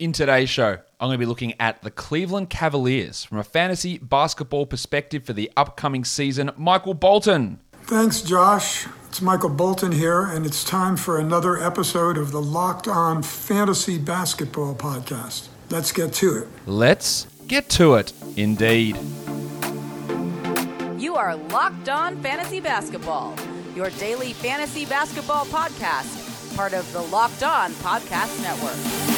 In today's show, I'm going to be looking at the Cleveland Cavaliers from a fantasy basketball perspective for the upcoming season. Michael Bolton. Thanks, Josh. It's Michael Bolton here, and it's time for another episode of the Locked On Fantasy Basketball Podcast. Let's get to it. Let's get to it, indeed. You are Locked On Fantasy Basketball, your daily fantasy basketball podcast, part of the Locked On Podcast Network.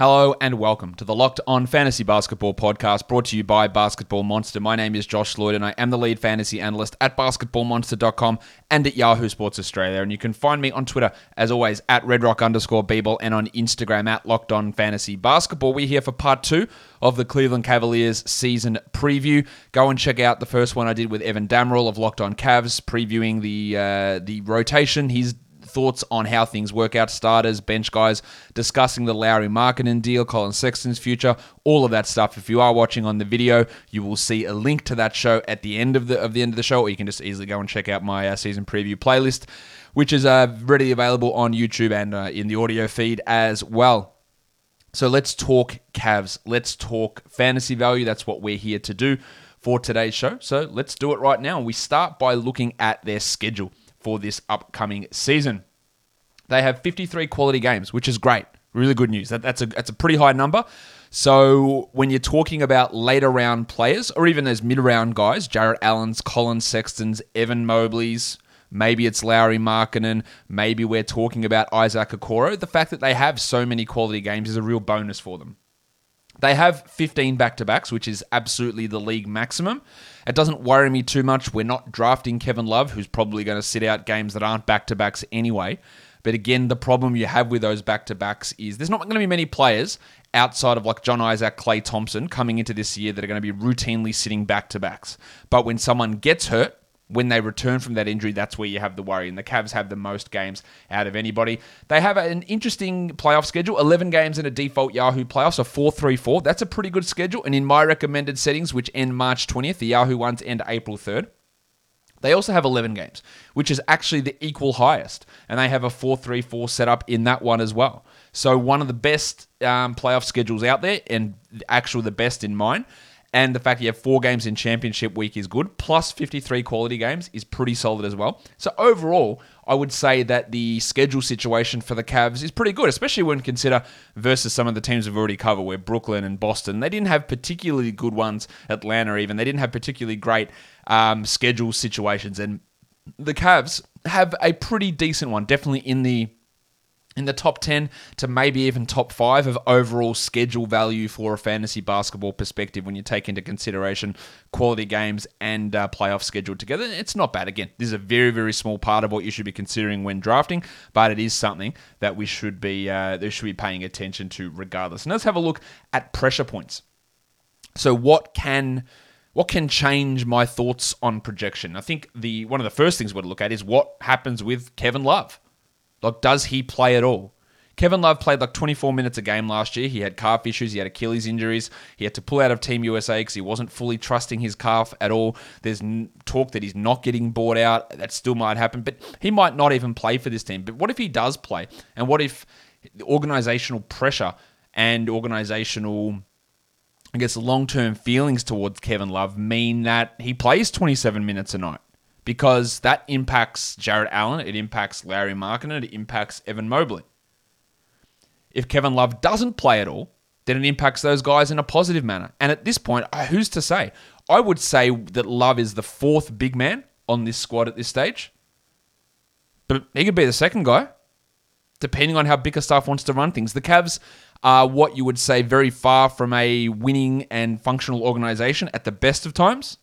Hello and welcome to the Locked On Fantasy Basketball podcast brought to you by Basketball Monster. My name is Josh Lloyd and I am the lead fantasy analyst at basketballmonster.com and at Yahoo Sports Australia. And you can find me on Twitter, as always, at redrock underscore Beeble and on Instagram at Locked On Fantasy Basketball. We're here for part two of the Cleveland Cavaliers season preview. Go and check out the first one I did with Evan Dammarell of Locked On Cavs, previewing the uh, the rotation. He's thoughts on how things work out, starters, bench guys, discussing the Lauri Markkanen deal, Collin Sexton's future, all of that stuff. If you are watching on the video, you will see a link to that show at the end of the of the end of the show, or you can just easily go and check out my uh, season preview playlist, which is uh, readily available on YouTube and uh, in the audio feed as well. So let's talk Cavs. Let's talk fantasy value. That's what we're here to do for today's show. So let's do it right now. We start by looking at their schedule for this upcoming season. They have 53 quality games, which is great. Really good news. That, that's a that's a pretty high number. So when you're talking about later round players, or even those mid round guys, Jarrett Allen's, Collin Sexton's, Evan Mobley's, maybe it's Lauri Markkanen, maybe we're talking about Isaac Okoro. The fact that they have so many quality games is a real bonus for them. They have 15 back to backs, which is absolutely the league maximum. It doesn't worry me too much. We're not drafting Kevin Love, who's probably going to sit out games that aren't back to backs anyway. But again, the problem you have with those back to backs is there's not going to be many players outside of like John Isaac, Klay Thompson coming into this year that are going to be routinely sitting back to backs. But when someone gets hurt, when they return from that injury, that's where you have the worry. And the Cavs have the most games out of anybody. They have an interesting playoff schedule 11 games in a default Yahoo playoffs, a 4 3 4. That's a pretty good schedule. And in my recommended settings, which end March 20th, the Yahoo ones end April 3rd. They also have 11 games, which is actually the equal highest. And they have a 4 3 4 setup in that one as well. So, one of the best um, playoff schedules out there, and actually the best in mine. And the fact that you have four games in championship week is good, plus 53 quality games is pretty solid as well. So, overall, I would say that the schedule situation for the Cavs is pretty good, especially when consider versus some of the teams we've already covered, where Brooklyn and Boston, they didn't have particularly good ones, Atlanta even, they didn't have particularly great um, schedule situations. And the Cavs have a pretty decent one, definitely in the in the top 10 to maybe even top 5 of overall schedule value for a fantasy basketball perspective when you take into consideration quality games and uh, playoff schedule together. It's not bad. Again, this is a very, very small part of what you should be considering when drafting, but it is something that we should be, uh, they should be paying attention to regardless. And let's have a look at pressure points. So, what can what can change my thoughts on projection? I think the one of the first things we're to look at is what happens with Kevin Love. Like, does he play at all? Kevin Love played like 24 minutes a game last year. He had calf issues, he had Achilles injuries. He had to pull out of Team USA because he wasn't fully trusting his calf at all. There's talk that he's not getting bought out. That still might happen, but he might not even play for this team. But what if he does play? And what if the organizational pressure and organizational I guess long term feelings towards Kevin Love mean that he plays 27 minutes a night? Because that impacts Jarrett Allen, it impacts Lauri Markkanen, it impacts Evan Mobley. If Kevin Love doesn't play at all, then it impacts those guys in a positive manner. And at this point, who's to say? I would say that Love is the fourth big man on this squad at this stage. But he could be the second guy, depending on how Bickerstaff wants to run things. The Cavs are what you would say very far from a winning and functional organization at the best of times.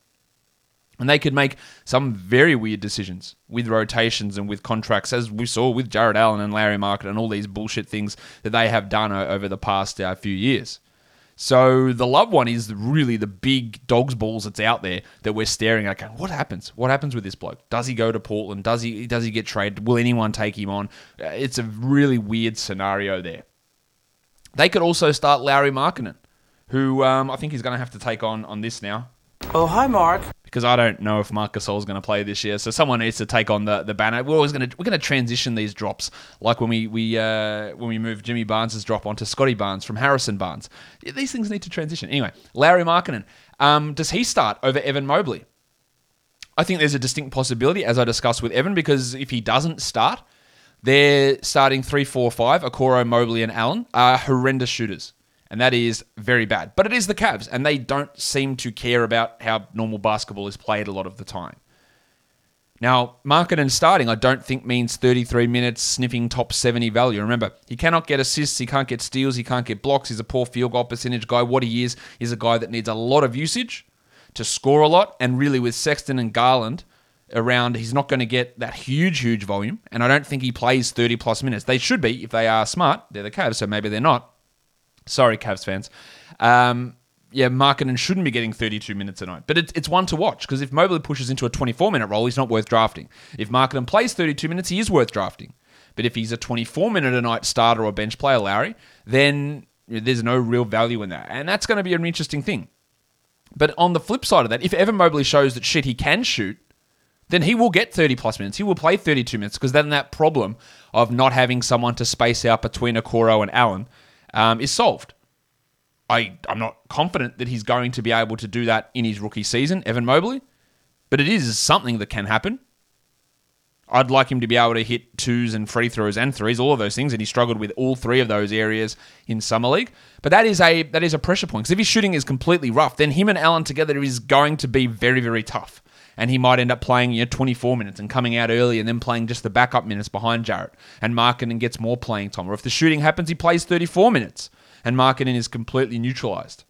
And they could make some very weird decisions with rotations and with contracts, as we saw with Jarrett Allen and Larry Market and all these bullshit things that they have done over the past uh, few years. So the love one is really the big dog's balls that's out there that we're staring at. Going, what happens? What happens with this bloke? Does he go to Portland? Does he does he get traded? Will anyone take him on? Uh, it's a really weird scenario there. They could also start Lauri Markkanen, who um, I think he's going to have to take on on this now. Oh, hi, Mark. because I don't know if Marc Gasol is going to play this year. So someone needs to take on the, the banner. We're always going to we're going to transition these drops, like when we we uh, when we move Jimmy Barnes' drop onto Scottie Barnes from Harrison Barnes. These things need to transition. Anyway, Larry Markkanen, um, does he start over Evan Mobley? I think there's a distinct possibility, as I discussed with Evan, because if he doesn't start, they're starting three, four, five. Okoro, Mobley, and Allen are horrendous shooters and that is very bad. But it is the Cavs, and they don't seem to care about how normal basketball is played a lot of the time. Now, Markkanen starting, I don't think means 33 minutes sniffing top 70 value. Remember, he cannot get assists, he can't get steals, he can't get blocks. He's a poor field goal percentage guy. What he is, is a guy that needs a lot of usage to score a lot. And really, with Sexton and Garland around, he's not going to get that huge, huge volume. And I don't think he plays 30 plus minutes. They should be if they are smart. They're the Cavs, so maybe they're not. Sorry, Cavs fans. Um, yeah, Markkanen shouldn't be getting 32 minutes a night, but it's, it's one to watch because if Mobley pushes into a 24 minute role, he's not worth drafting. If Markkanen plays 32 minutes, he is worth drafting. But if he's a 24 minute a night starter or bench player, Larry, then there's no real value in that. And that's going to be an interesting thing. But on the flip side of that, if Evan Mobley shows that shit he can shoot, then he will get 30 plus minutes. He will play 32 minutes because then that problem of not having someone to space out between Okoro and Allen um, is solved. I, I'm not confident that he's going to be able to do that in his rookie season, Evan Mobley, but it is something that can happen. I'd like him to be able to hit twos and free throws and threes, all of those things, and he struggled with all three of those areas in summer league. But that is a that is a pressure point because if his shooting is completely rough, then him and Allen together is going to be very very tough, and he might end up playing you know 24 minutes and coming out early and then playing just the backup minutes behind Jarrett and Markkanen gets more playing time. Or if the shooting happens, he plays 34 minutes and Markkanen is completely neutralized.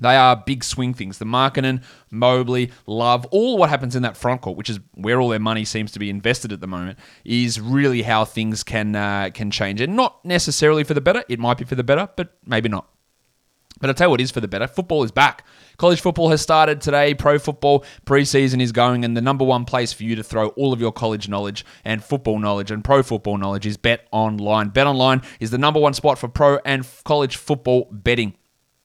They are big swing things. The Markkanen, Mobley, Love, all what happens in that front court, which is where all their money seems to be invested at the moment, is really how things can uh, can change. And not necessarily for the better. It might be for the better, but maybe not. But I'll tell you what is for the better. Football is back. College football has started today. Pro football preseason is going, and the number one place for you to throw all of your college knowledge and football knowledge and pro football knowledge is Bet Online. Bet Online is the number one spot for pro and college football betting.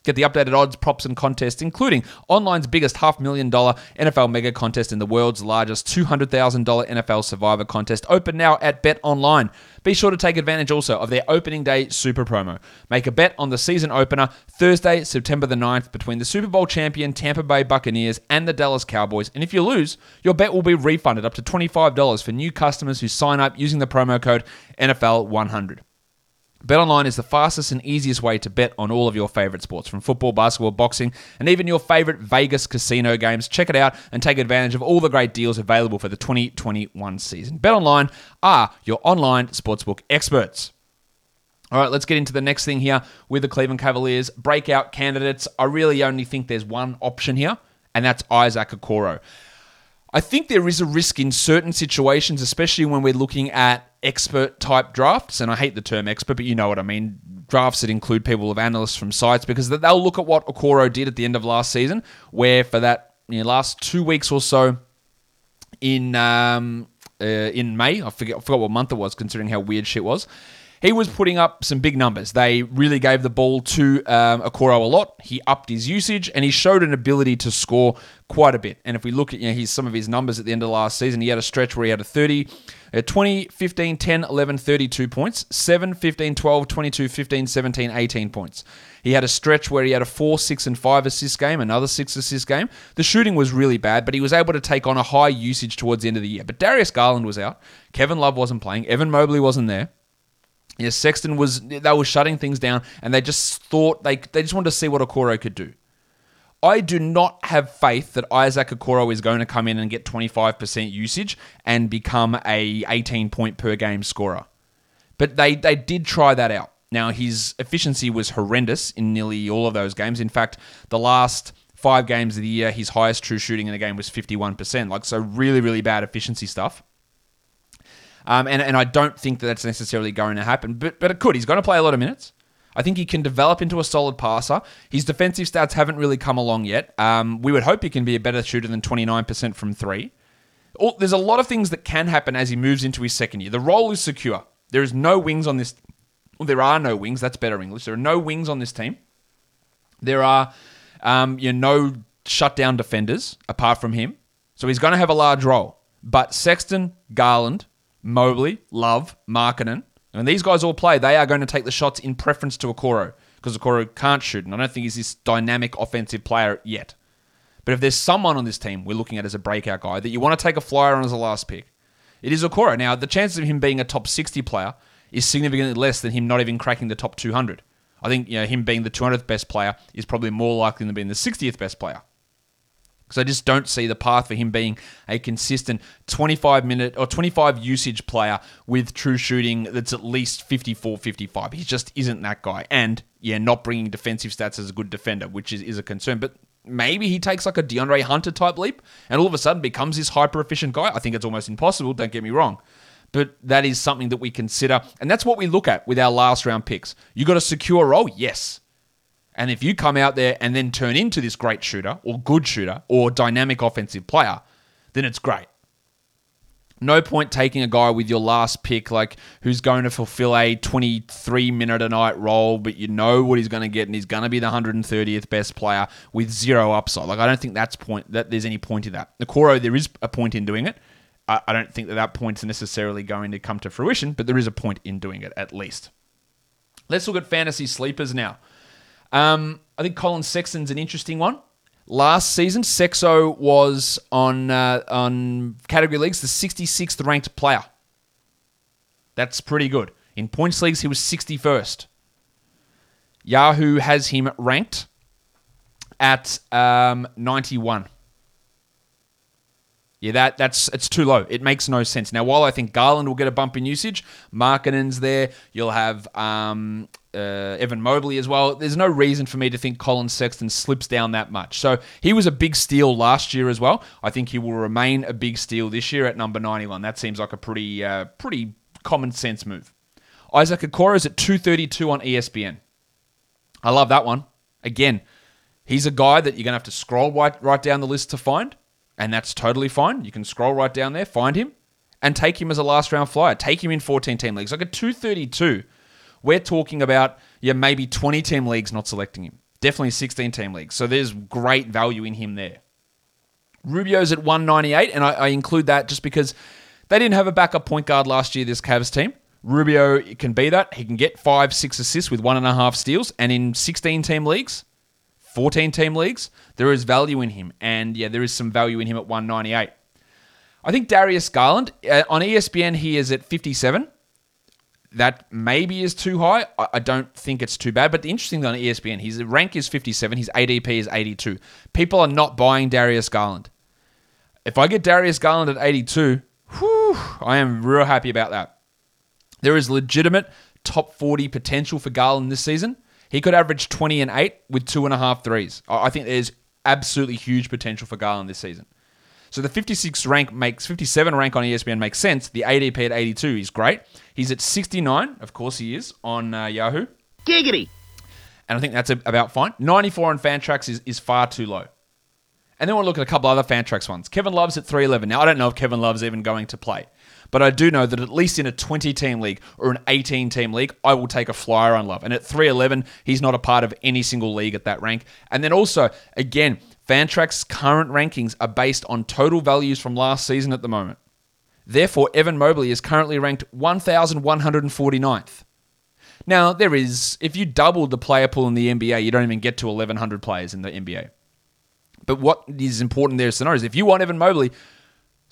Get the updated odds, props, and contests, including online's biggest half million dollar NFL mega contest and the world's largest $200,000 NFL survivor contest. Open now at Bet Online. Be sure to take advantage also of their opening day super promo. Make a bet on the season opener Thursday, September the 9th, between the Super Bowl champion Tampa Bay Buccaneers and the Dallas Cowboys. And if you lose, your bet will be refunded up to $25 for new customers who sign up using the promo code NFL100. BetOnline is the fastest and easiest way to bet on all of your favorite sports, from football, basketball, boxing, and even your favorite Vegas casino games. Check it out and take advantage of all the great deals available for the 2021 season. BetOnline are your online sportsbook experts. All right, let's get into the next thing here with the Cleveland Cavaliers. Breakout candidates. I really only think there's one option here, and that's Isaac Okoro. I think there is a risk in certain situations, especially when we're looking at expert type drafts. And I hate the term expert, but you know what I mean. Drafts that include people of analysts from sites because they'll look at what Okoro did at the end of last season, where for that you know, last two weeks or so in um, uh, in May, I forget, I forgot what month it was, considering how weird shit was he was putting up some big numbers. They really gave the ball to um, Okoro a lot. He upped his usage and he showed an ability to score quite a bit. And if we look at you know, his, some of his numbers at the end of last season, he had a stretch where he had a 30, a 20, 15, 10, 11, 32 points, 7, 15, 12, 22, 15, 17, 18 points. He had a stretch where he had a 4, 6, and 5 assist game, another 6 assist game. The shooting was really bad, but he was able to take on a high usage towards the end of the year. But Darius Garland was out. Kevin Love wasn't playing. Evan Mobley wasn't there. Yeah, Sexton was they were shutting things down, and they just thought they they just wanted to see what Okoro could do. I do not have faith that Isaac Okoro is going to come in and get 25% usage and become a 18 point per game scorer. But they they did try that out. Now his efficiency was horrendous in nearly all of those games. In fact, the last five games of the year, his highest true shooting in a game was 51%. Like so, really really bad efficiency stuff. Um, and, and I don't think that that's necessarily going to happen, but, but it could. He's going to play a lot of minutes. I think he can develop into a solid passer. His defensive stats haven't really come along yet. Um, we would hope he can be a better shooter than 29% from three. All, there's a lot of things that can happen as he moves into his second year. The role is secure. There is no wings on this. Well, there are no wings. That's better English. There are no wings on this team. There are um, you know, no shut down defenders apart from him. So he's going to have a large role. But Sexton, Garland, Mobley, Love, Markkanen, and these guys all play, they are going to take the shots in preference to Okoro because Okoro can't shoot. And I don't think he's this dynamic offensive player yet. But if there's someone on this team we're looking at as a breakout guy that you want to take a flyer on as a last pick, it is Okoro. Now, the chances of him being a top 60 player is significantly less than him not even cracking the top 200. I think you know him being the 200th best player is probably more likely than being the 60th best player. Because I just don't see the path for him being a consistent 25 minute or 25 usage player with true shooting that's at least 54 55. He just isn't that guy. And yeah, not bringing defensive stats as a good defender, which is, is a concern. But maybe he takes like a De'Andre Hunter type leap and all of a sudden becomes this hyper efficient guy. I think it's almost impossible, don't get me wrong. But that is something that we consider. And that's what we look at with our last round picks. You got a secure role? Yes. And if you come out there and then turn into this great shooter or good shooter or dynamic offensive player, then it's great. No point taking a guy with your last pick, like who's going to fulfill a 23 minute a night role, but you know what he's going to get, and he's going to be the 130th best player with zero upside. Like I don't think that's point that there's any point in that. Okoro, there is a point in doing it. I, I don't think that that point's necessarily going to come to fruition, but there is a point in doing it at least. Let's look at fantasy sleepers now. Um, I think Collin Sexton's an interesting one. Last season, Sexo was on uh, on category leagues the 66th ranked player. That's pretty good. In points leagues, he was 61st. Yahoo has him ranked at um, 91. Yeah, that that's it's too low. It makes no sense. Now, while I think Garland will get a bump in usage, Markkanen's there. You'll have um, uh, Evan Mobley as well. There's no reason for me to think Collin Sexton slips down that much. So he was a big steal last year as well. I think he will remain a big steal this year at number 91. That seems like a pretty uh, pretty common sense move. Isaac Okoro is at 232 on ESPN. I love that one. Again, he's a guy that you're going to have to scroll right, right down the list to find and that's totally fine. You can scroll right down there, find him, and take him as a last round flyer. Take him in 14 team leagues. Like a 232, we're talking about, yeah, maybe 20 team leagues not selecting him. Definitely 16 team leagues. So there's great value in him there. Rubio's at 198, and I, I include that just because they didn't have a backup point guard last year, this Cavs team. Rubio can be that. He can get five, six assists with one and a half steals. And in 16 team leagues, 14 team leagues, there is value in him. And yeah, there is some value in him at 198. I think Darius Garland, uh, on ESPN, he is at 57. That maybe is too high. I, don't think it's too bad. But the interesting thing on ESPN, his rank is 57, his ADP is 82. People are not buying Darius Garland. If I get Darius Garland at 82, whew, I am real happy about that. There is legitimate top 40 potential for Garland this season. He could average 20 and 8 with two and a half threes. I think there's absolutely huge potential for Garland this season. So the 56 rank makes 57 rank on ESPN makes sense. The ADP at 82 is great. He's at 69, of course he is on uh, Yahoo. Giggity. And I think that's about fine. 94 on Fantrax is, is far too low. And then we'll look at a couple other Fantrax ones. Kevin Love's at 311. Now I don't know if Kevin Love's even going to play. But I do know that at least in a 20 team league or an 18 team league, I will take a flyer on Love. And at 311, he's not a part of any single league at that rank. And then also, again, Fantrax's current rankings are based on total values from last season at the moment. Therefore, Evan Mobley is currently ranked 1,149th. Now, there is, if you doubled the player pool in the NBA, you don't even get to 1,100 players in the NBA. But what is important there is scenario is if you want Evan Mobley,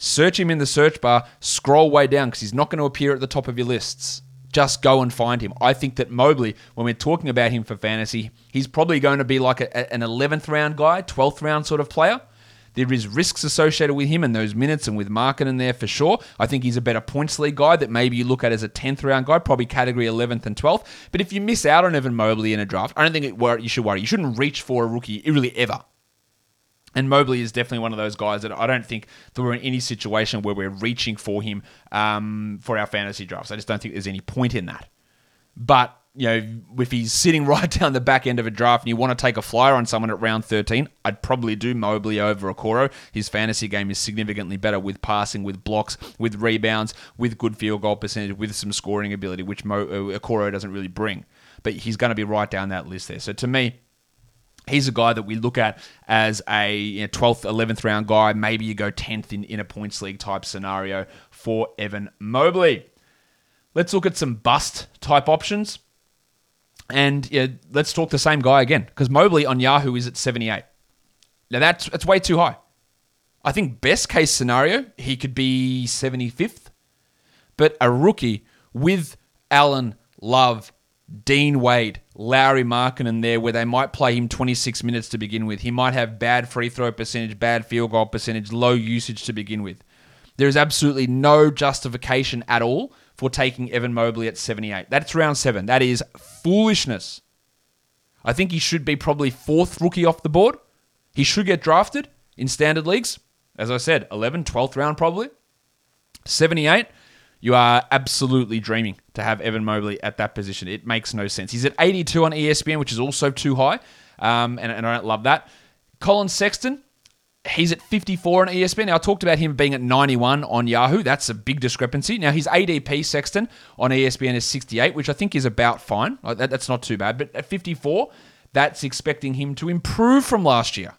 Search him in the search bar, scroll way down because he's not going to appear at the top of your lists. Just go and find him. I think that Mobley, when we're talking about him for fantasy, he's probably going to be like a, an 11th round guy, 12th round sort of player. There is risks associated with him and those minutes and with Markkanen there for sure. I think he's a better points league guy that maybe you look at as a 10th round guy, probably category 11th and 12th. But if you miss out on Evan Mobley in a draft, I don't think it, you should worry. You shouldn't reach for a rookie really ever. And Mobley is definitely one of those guys that I don't think that we're in any situation where we're reaching for him um, for our fantasy drafts. I just don't think there's any point in that. But you know, if he's sitting right down the back end of a draft and you want to take a flyer on someone at round 13, I'd probably do Mobley over Okoro. His fantasy game is significantly better with passing, with blocks, with rebounds, with good field goal percentage, with some scoring ability, which Mo- uh, Okoro doesn't really bring. But he's going to be right down that list there. So to me, He's a guy that we look at as a you know, 12th, 11th round guy. Maybe you go 10th in, in a points league type scenario for Evan Mobley. Let's look at some bust type options. And yeah, let's talk the same guy again because Mobley on Yahoo is at 78. Now that's that's way too high. I think best case scenario he could be 75th, but a rookie with Allen, Love, Dean Wade, Lauri Markkanen there, where they might play him 26 minutes to begin with. He might have bad free throw percentage, bad field goal percentage, low usage to begin with. There is absolutely no justification at all for taking Evan Mobley at 78. That's round seven. That is foolishness. I think he should be probably fourth rookie off the board. He should get drafted in standard leagues. As I said, 11, 12th round probably. 78, you are absolutely dreaming to have Evan Mobley at that position. It makes no sense. He's at 82 on ESPN, which is also too high, um, and, and I don't love that. Collin Sexton, he's at 54 on ESPN. Now, I talked about him being at 91 on Yahoo. That's a big discrepancy. Now, his ADP Sexton on ESPN is 68, which I think is about fine. That's not too bad. But at 54, that's expecting him to improve from last year.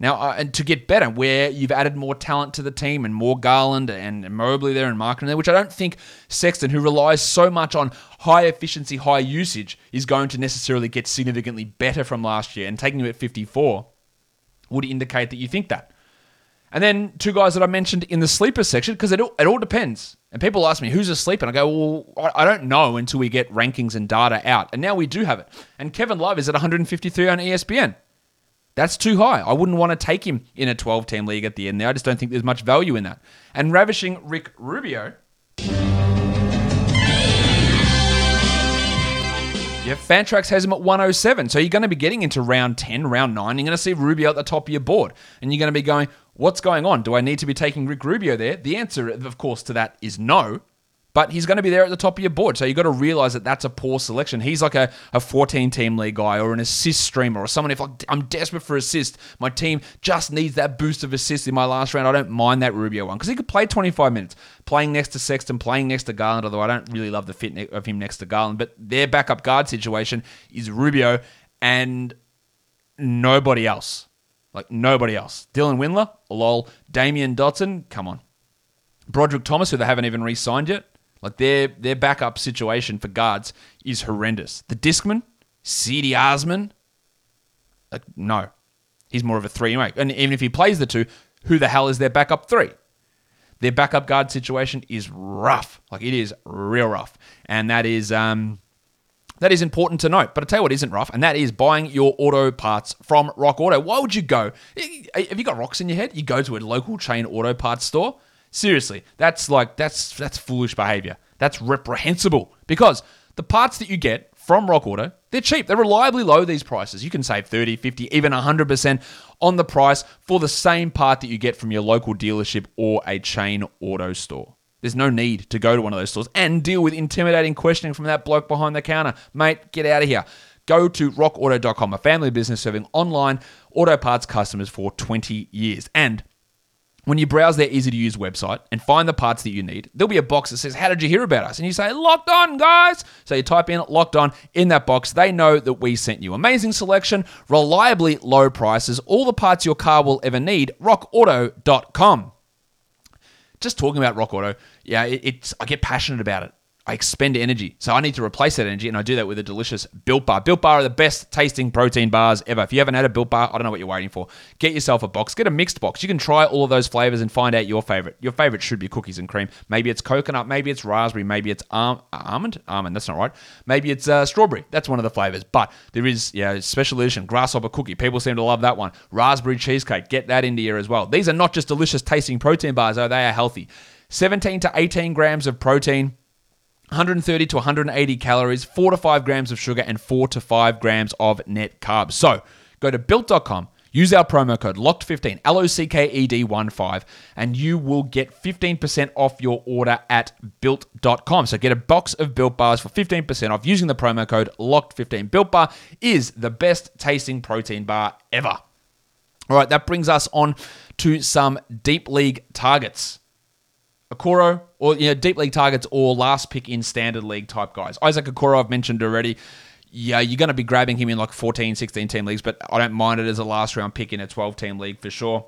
Now, uh, and to get better, where you've added more talent to the team and more Garland and Mobley there and Markkanen there, which I don't think Sexton, who relies so much on high efficiency, high usage, is going to necessarily get significantly better from last year. And taking him at 54 would indicate that you think that. And then two guys that I mentioned in the sleeper section, because it, it all depends. And people ask me, who's a sleeper? And I go, well, I don't know until we get rankings and data out. And now we do have it. And Kevin Love is at 153 on ESPN. That's too high. I wouldn't want to take him in a 12 team league at the end there. I just don't think there's much value in that. And ravishing Rick Rubio. Yeah, Fantrax has him at 107. So you're going to be getting into round 10, round 9. You're going to see Rubio at the top of your board. And you're going to be going, what's going on? Do I need to be taking Rick Rubio there? The answer, of course, to that is no but he's going to be there at the top of your board. So you've got to realize that that's a poor selection. He's like a, a 14 team league guy or an assist streamer or someone if like, I'm desperate for assist, my team just needs that boost of assist in my last round. I don't mind that Rubio one because he could play 25 minutes playing next to Sexton, playing next to Garland, although I don't really love the fit of him next to Garland. But their backup guard situation is Rubio and nobody else. Like nobody else. Dylan Windler, lol. Damyean Dotson, come on. Brodric Thomas, who they haven't even re signed yet. Like their their backup situation for guards is horrendous. The Discman, Cedi Osman, like no, he's more of a three anyway. And even if he plays the two, who the hell is their backup three? Their backup guard situation is rough. Like it is real rough, and that is um that is important to note. But I tell you what isn't rough, and that is buying your auto parts from Rock Auto. Why would you go? Have you got rocks in your head? You go to a local chain auto parts store Seriously, that's like that's that's foolish behavior. That's reprehensible because the parts that you get from Rock Auto, they're cheap. They're reliably low these prices. You can save 30, 50, even 100% on the price for the same part that you get from your local dealership or a chain auto store. There's no need to go to one of those stores and deal with intimidating questioning from that bloke behind the counter. Mate, get out of here. Go to rockauto.com, a family business serving online auto parts customers for 20 years. And when you browse their easy to use website and find the parts that you need, there'll be a box that says, How did you hear about us? And you say, Locked on, guys. So you type in locked on in that box. They know that we sent you. Amazing selection, reliably low prices, all the parts your car will ever need. RockAuto.com. Just talking about Rock Auto, yeah, it's I get passionate about it. I expend energy. So I need to replace that energy, and I do that with a delicious Built Bar. Built Bar are the best tasting protein bars ever. If you haven't had a Built Bar, I don't know what you're waiting for. Get yourself a box. Get a mixed box. You can try all of those flavors and find out your favorite. Your favorite should be cookies and cream. Maybe it's coconut. Maybe it's raspberry. Maybe it's almond. Almond. That's not right. Maybe it's uh, strawberry. That's one of the flavors. But there is yeah special edition grasshopper cookie. People seem to love that one. Raspberry cheesecake. Get that into here as well. These are not just delicious tasting protein bars, though. They are healthy. 17 to 18 grams of protein 130 to 180 calories, 4 to 5 grams of sugar, and 4 to 5 grams of net carbs. So go to built.com, use our promo code LOCKED15, L O C K E D 1 5, and you will get 15% off your order at built.com. So get a box of built bars for 15% off using the promo code LOCKED15. Built Bar is the best tasting protein bar ever. All right, that brings us on to some deep league targets. Okoro, or you know, deep league targets or last pick in standard league type guys. Isaac Okoro, I've mentioned already. yeah, you're going to be grabbing him in like 14, 16 team leagues, but I don't mind it as a last round pick in a 12 team league for sure.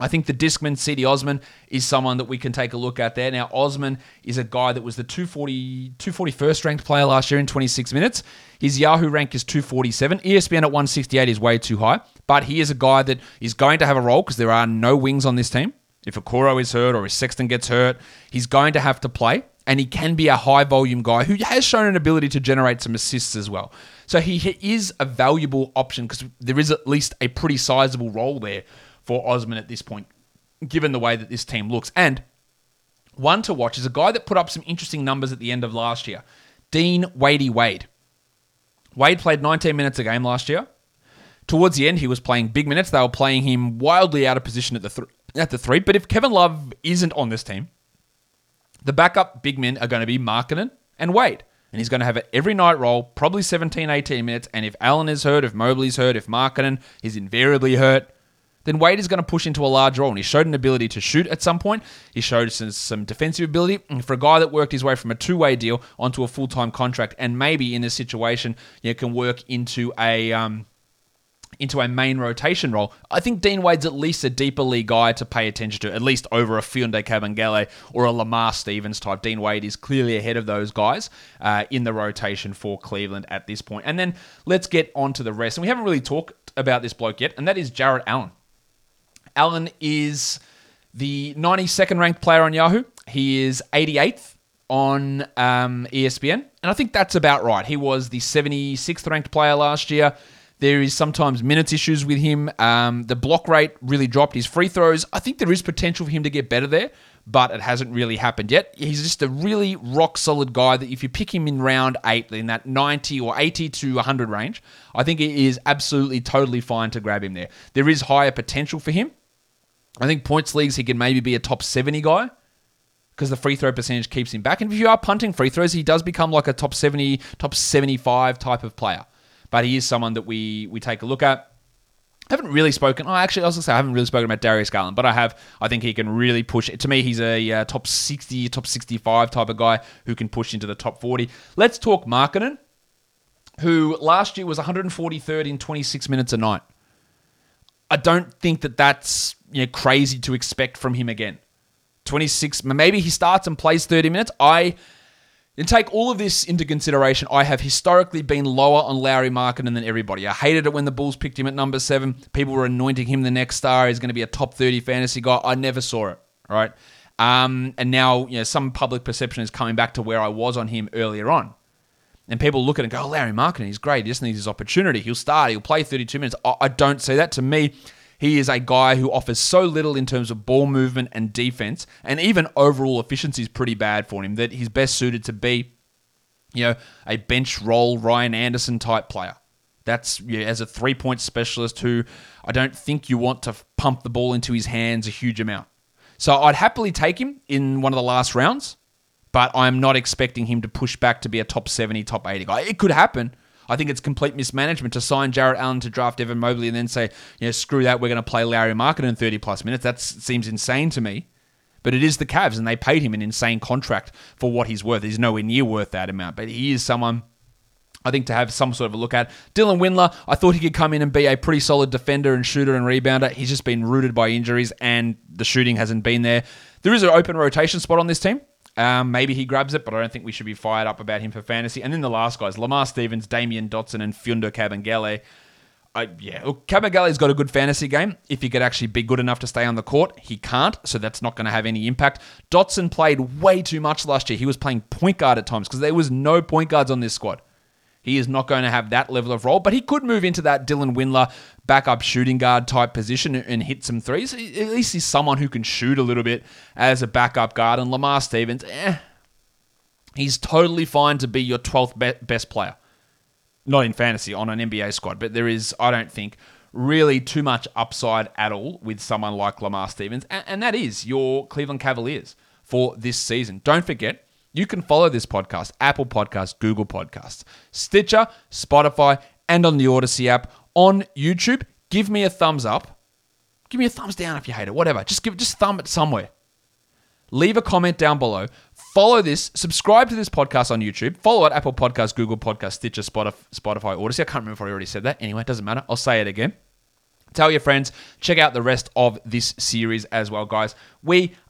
I think the Discman, Cedi Osman, is someone that we can take a look at there. Now, Osman is a guy that was the 240, 241st ranked player last year in 26 minutes. His Yahoo rank is 247. ESPN at 168 is way too high, but he is a guy that is going to have a role because there are no wings on this team. If Okoro is hurt or if Sexton gets hurt, he's going to have to play, and he can be a high volume guy who has shown an ability to generate some assists as well. So he is a valuable option because there is at least a pretty sizable role there for Osman at this point, given the way that this team looks. And one to watch is a guy that put up some interesting numbers at the end of last year Dean Wadey Wade. Wade played 19 minutes a game last year. Towards the end, he was playing big minutes. They were playing him wildly out of position at the th- at the three. But if Kevin Love isn't on this team, the backup big men are going to be Markkanen and Wade. And he's going to have it every night role, probably 17, 18 minutes. And if Allen is hurt, if Mobley's hurt, if Markkanen is invariably hurt, then Wade is going to push into a large role. And he showed an ability to shoot at some point. He showed some, some defensive ability. And for a guy that worked his way from a two way deal onto a full time contract, and maybe in this situation, you know, can work into a. Um, into a main rotation role, I think Dean Wade's at least a deeper league guy to pay attention to, at least over a Mfiondu Kabengele or a Lamar Stevens type. Dean Wade is clearly ahead of those guys uh, in the rotation for Cleveland at this point. And then let's get on to the rest. And we haven't really talked about this bloke yet, and that is Jarrett Allen. Allen is the 92nd ranked player on Yahoo. He is 88th on um, ESPN, and I think that's about right. He was the 76th ranked player last year. There is sometimes minutes issues with him. Um, the block rate really dropped. His free throws, I think there is potential for him to get better there, but it hasn't really happened yet. He's just a really rock solid guy that if you pick him in round eight, in that 90 or 80 to 100 range, I think it is absolutely totally fine to grab him there. There is higher potential for him. I think points leagues, he can maybe be a top 70 guy because the free throw percentage keeps him back. And if you are punting free throws, he does become like a top 70, top 75 type of player. But he is someone that we we take a look at. I haven't really spoken. Oh, actually, I was to say I haven't really spoken about Darius Garland, but I have. I think he can really push. To me, he's a uh, top 60, top 65 type of guy who can push into the top 40. Let's talk Markkanen, who last year was 143rd in 26 minutes a night. I don't think that that's you know, crazy to expect from him again. 26, maybe he starts and plays 30 minutes. I and take all of this into consideration. I have historically been lower on Lauri Markkanen than everybody. I hated it when the Bulls picked him at number seven. People were anointing him the next star. He's going to be a top 30 fantasy guy. I never saw it, right? Um, and now, you know, some public perception is coming back to where I was on him earlier on. And people look at it and go, oh, Lauri Markkanen, he's great. He just needs his opportunity. He'll start. He'll play 32 minutes. I don't see that. To me, he is a guy who offers so little in terms of ball movement and defense, and even overall efficiency is pretty bad for him. That he's best suited to be, you know, a bench role Ryan Anderson type player. That's yeah, as a three point specialist who I don't think you want to pump the ball into his hands a huge amount. So I'd happily take him in one of the last rounds, but I'm not expecting him to push back to be a top 70, top 80 guy. It could happen, I think it's complete mismanagement to sign Jarrett Allen to draft Evan Mobley and then say, you know, screw that, we're going to play Larry Markkanen in 30 plus minutes. That seems insane to me. But it is the Cavs, and they paid him an insane contract for what he's worth. He's nowhere near worth that amount, but he is someone I think to have some sort of a look at. Dylan Windler, I thought he could come in and be a pretty solid defender and shooter and rebounder. He's just been rooted by injuries, and the shooting hasn't been there. There is an open rotation spot on this team. Um, maybe he grabs it, but I don't think we should be fired up about him for fantasy. And then the last guys, Lamar Stevens, Damyean Dotson, and Mfiondu Kabengele. I, yeah, look, Kabengele's got a good fantasy game. If he could actually be good enough to stay on the court, he can't, so that's not going to have any impact. Dotson played way too much last year. He was playing point guard at times because there was no point guards on this squad. He is not going to have that level of role, but he could move into that Dylan Windler backup shooting guard type position and hit some threes. At least he's someone who can shoot a little bit as a backup guard. And Lamar Stevens, eh, he's totally fine to be your 12th best player. Not in fantasy, on an NBA squad, but there is, I don't think, really too much upside at all with someone like Lamar Stevens. And, that is your Cleveland Cavaliers for this season. Don't forget, you can follow this podcast, Apple Podcasts, Google Podcasts, Stitcher, Spotify, and on the Odysee app. On YouTube, give me a thumbs up. Give me a thumbs down if you hate it, whatever. Just give just thumb it somewhere. Leave a comment down below. Follow this, subscribe to this podcast on YouTube. Follow it Apple Podcasts, Google Podcasts, Stitcher, Spotify, Odysee. I can't remember if I already said that. Anyway, it doesn't matter. I'll say it again. Tell your friends, check out the rest of this series as well, guys. We